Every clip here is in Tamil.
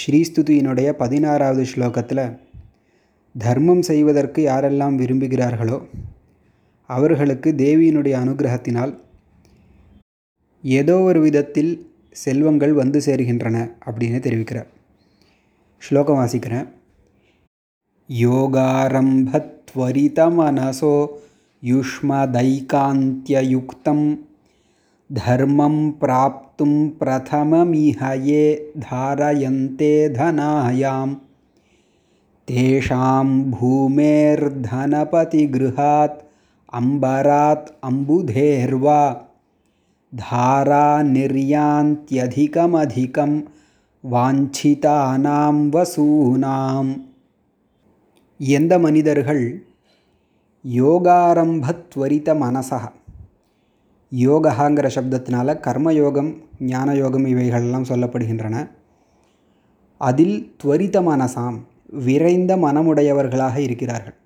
ஸ்ரீஸ்துதியினுடைய பதினாறாவது ஸ்லோகத்தில் தர்மம் செய்வதற்கு யாரெல்லாம் விரும்புகிறார்களோ அவர்களுக்கு தேவியினுடைய அனுகிரகத்தினால் ஏதோ ஒரு விதத்தில் செல்வங்கள் வந்து சேர்கின்றன அப்படின்னு தெரிவிக்கிறார். ஸ்லோகம் வாசிக்கிறேன். யோகாரம்பத்வரிதமனசோ யுஷ்மதைகாந்தியயுக்தம் धर्मं प्राप्तुं प्रथममिह ये धारयन्ते धनायां तेषां भूमेर्धनपतिगृहात् अम्बरात् अम्बुधेर्वा धारानिर्यान्त्यधिकमधिकं வாஞ்சிதானாं வசூனாம் எந்த மனிதர்கள் யோகாரம்பத்வரித மனசா யோகாங்கிற சப்தத்தினால கர்மயோகம் ஞானயோகம் இவைகளெல்லாம் சொல்லப்படுகின்றன. அதில் துவரித மனசாம் விரைந்த மனமுடையவர்களாக இருக்கிறார்கள்.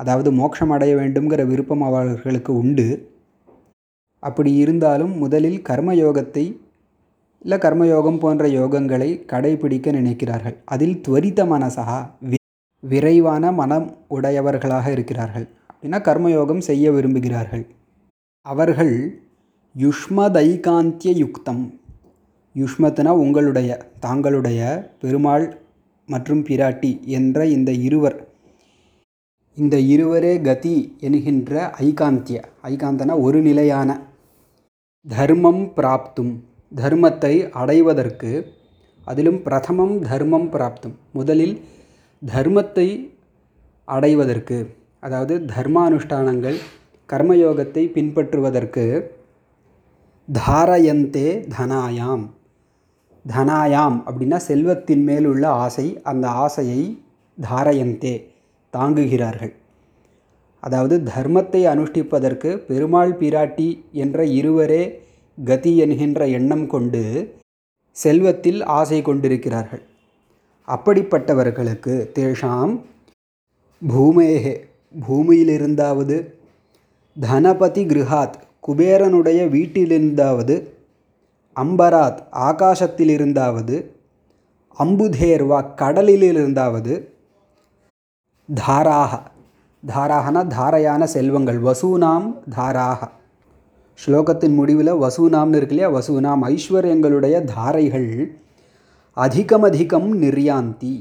அதாவது மோட்சம் அடைய வேண்டுங்கிற விருப்பம் அவர்களுக்கு உண்டு. அப்படி இருந்தாலும் முதலில் கர்மயோகத்தை இல்லை கர்மயோகம் போன்ற யோகங்களை கடைபிடிக்க நினைக்கிறார்கள். அதில் துவரித மனசா விரைவான மனம் உடையவர்களாக இருக்கிறார்கள். அப்படின்னா கர்மயோகம் செய்ய விரும்புகிறார்கள். அவர்கள் யுஷ்மதைகாந்திய யுக்தம் யுஷ்மத்னா உங்களுடைய தாங்களுடைய பெருமாள் மற்றும் பிராட்டி என்ற இந்த இருவர். இந்த இருவரே கதி என்கின்ற ஐகாந்திய. ஐகாந்தன ஒரு நிலையான தர்மம் பிராப்தும். தர்மத்தை அடைவதற்கு அதிலும் பிரதமம் தர்மம் பிராப்தும். முதலில் தர்மத்தை அடைவதற்கு அதாவது தர்மானுஷ்டானங்கள் கர்மயோகத்தை பின்பற்றுவதற்கு தாரயந்தே தனாயாம். தனாயாம் அப்படின்னா செல்வத்தின் மேல் உள்ள ஆசை அந்த ஆசையை தாரயந்தே தாங்குகிறார்கள். அதாவது தர்மத்தை அனுஷ்டிப்பதற்கு பெருமாள் பிராட்டி என்ற இருவரே கதி என்கின்ற எண்ணம் கொண்டு செல்வத்தில் ஆசை கொண்டிருக்கிறார்கள். அப்படிப்பட்டவர்களுக்கு தேஷாம் பூமேகே பூமியிலிருந்தாவது தனபதி கிருஹாத் குபேரனுடைய வீட்டிலிருந்தாவது அம்பராத் ஆகாசத்திலிருந்தாவது அம்புதேர்வா கடலிலிருந்தாவது தாராக தாராகனா தாரையான செல்வங்கள் வசூனாம் தாராக ஸ்லோகத்தின் முடிவில் வசூனாம்னு இருக்கு இல்லையா? வசூனாம் ஐஸ்வர்யங்களுடைய தாரைகள் அதிகம் அதிகம் நிர்யாந்தி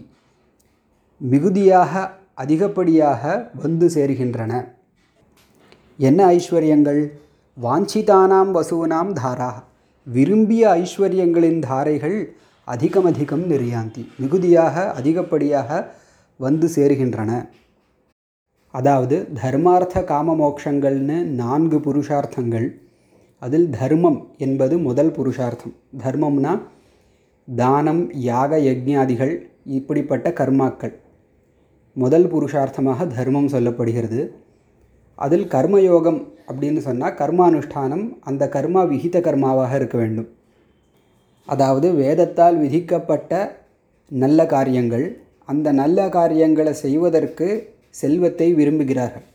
மிகுதியாக அதிகப்படியாக வந்து சேர்கின்றன. என்ன ஐஸ்வர்யங்கள்? வாஞ்சிதானாம் வசூனாம் தாரா. விரும்பிய ஐஸ்வர்யங்களின் தாரைகள் அதிகம் அதிகம் மிகுதியாக அதிகப்படியாக வந்து சேருகின்றன. அதாவது தர்மார்த்த காம மோக்ஷங்கள்னு நான்கு புருஷார்த்தங்கள். அதில் தர்மம் என்பது முதல் புருஷார்த்தம். தர்மம்னா தானம் யாக யஜ்ஞாதிகள் இப்படிப்பட்ட கர்மாக்கள். முதல் புருஷார்த்தமாக தர்மம் சொல்லப்படுகிறது. அதில் கர்மயோகம் அப்படின்னு சொன்னால் கர்மானுஷ்டானம் அந்த கர்மா விகித கர்மாவாக இருக்க வேண்டும். அதாவது வேதத்தால் விதிக்கப்பட்ட நல்ல காரியங்கள் அந்த நல்ல காரியங்களை செய்வதற்கு செல்வத்தை விரும்புகிறார்கள்.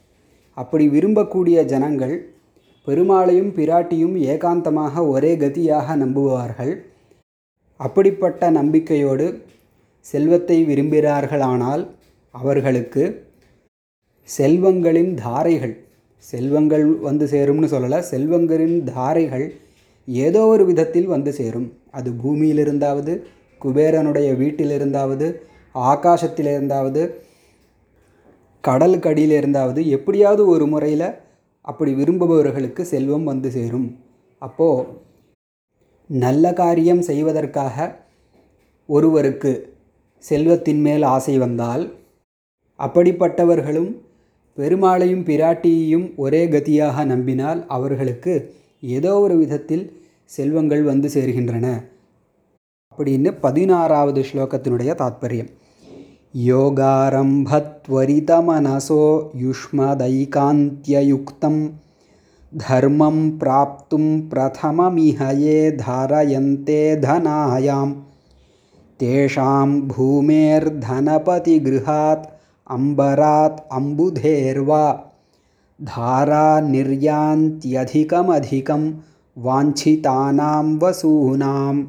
அப்படி விரும்பக்கூடிய ஜனங்கள் பெருமாளையும் பிராட்டியும் ஏகாந்தமாக ஒரே கதியாக நம்புவார்கள். அப்படிப்பட்ட நம்பிக்கையோடு செல்வத்தை விரும்புகிறார்களானால் அவர்களுக்கு செல்வங்களின் தாரைகள் செல்வங்கள் வந்து சேரும்னு சொல்லலை செல்வங்களின் தாரைகள் ஏதோ ஒரு விதத்தில் வந்து சேரும். அது பூமியிலிருந்தாவது குபேரனுடைய வீட்டிலிருந்தாவது ஆகாசத்திலிருந்தாவது கடல் அடியில் இருந்தாவது எப்படியாவது ஒரு முறையில் அப்படி விரும்புபவர்களுக்கு செல்வம் வந்து சேரும். அப்போது நல்ல காரியம் செய்வதற்காக ஒருவருக்கு செல்வத்தின் மேல் ஆசை வந்தால் அப்படிப்பட்டவர்களும் பெருமாளையும் பிராட்டியையும் ஒரே கதியாக நம்பினால் அவர்களுக்கு ஏதோ ஒரு விதத்தில் செல்வங்கள் வந்து சேர்கின்றன. அப்படின்னு பதினாறாவது ஸ்லோகத்தினுடைய தாத்பரியம். யோகாரம்பத்வரிதமனசோ யுஷ்மதைகாந்தியுக்தம். தர்மம் பிராப்தும் பிரதமமிஹயே தாரயந்தே தனாயாம். தேஷாம் பூமேர்தனபதி கிருஹாத். अम्बरात् अम्बुधेर्वा। धारानिर्यान्त्यधिकमधिकं वाञ्छितानां वसूनाम्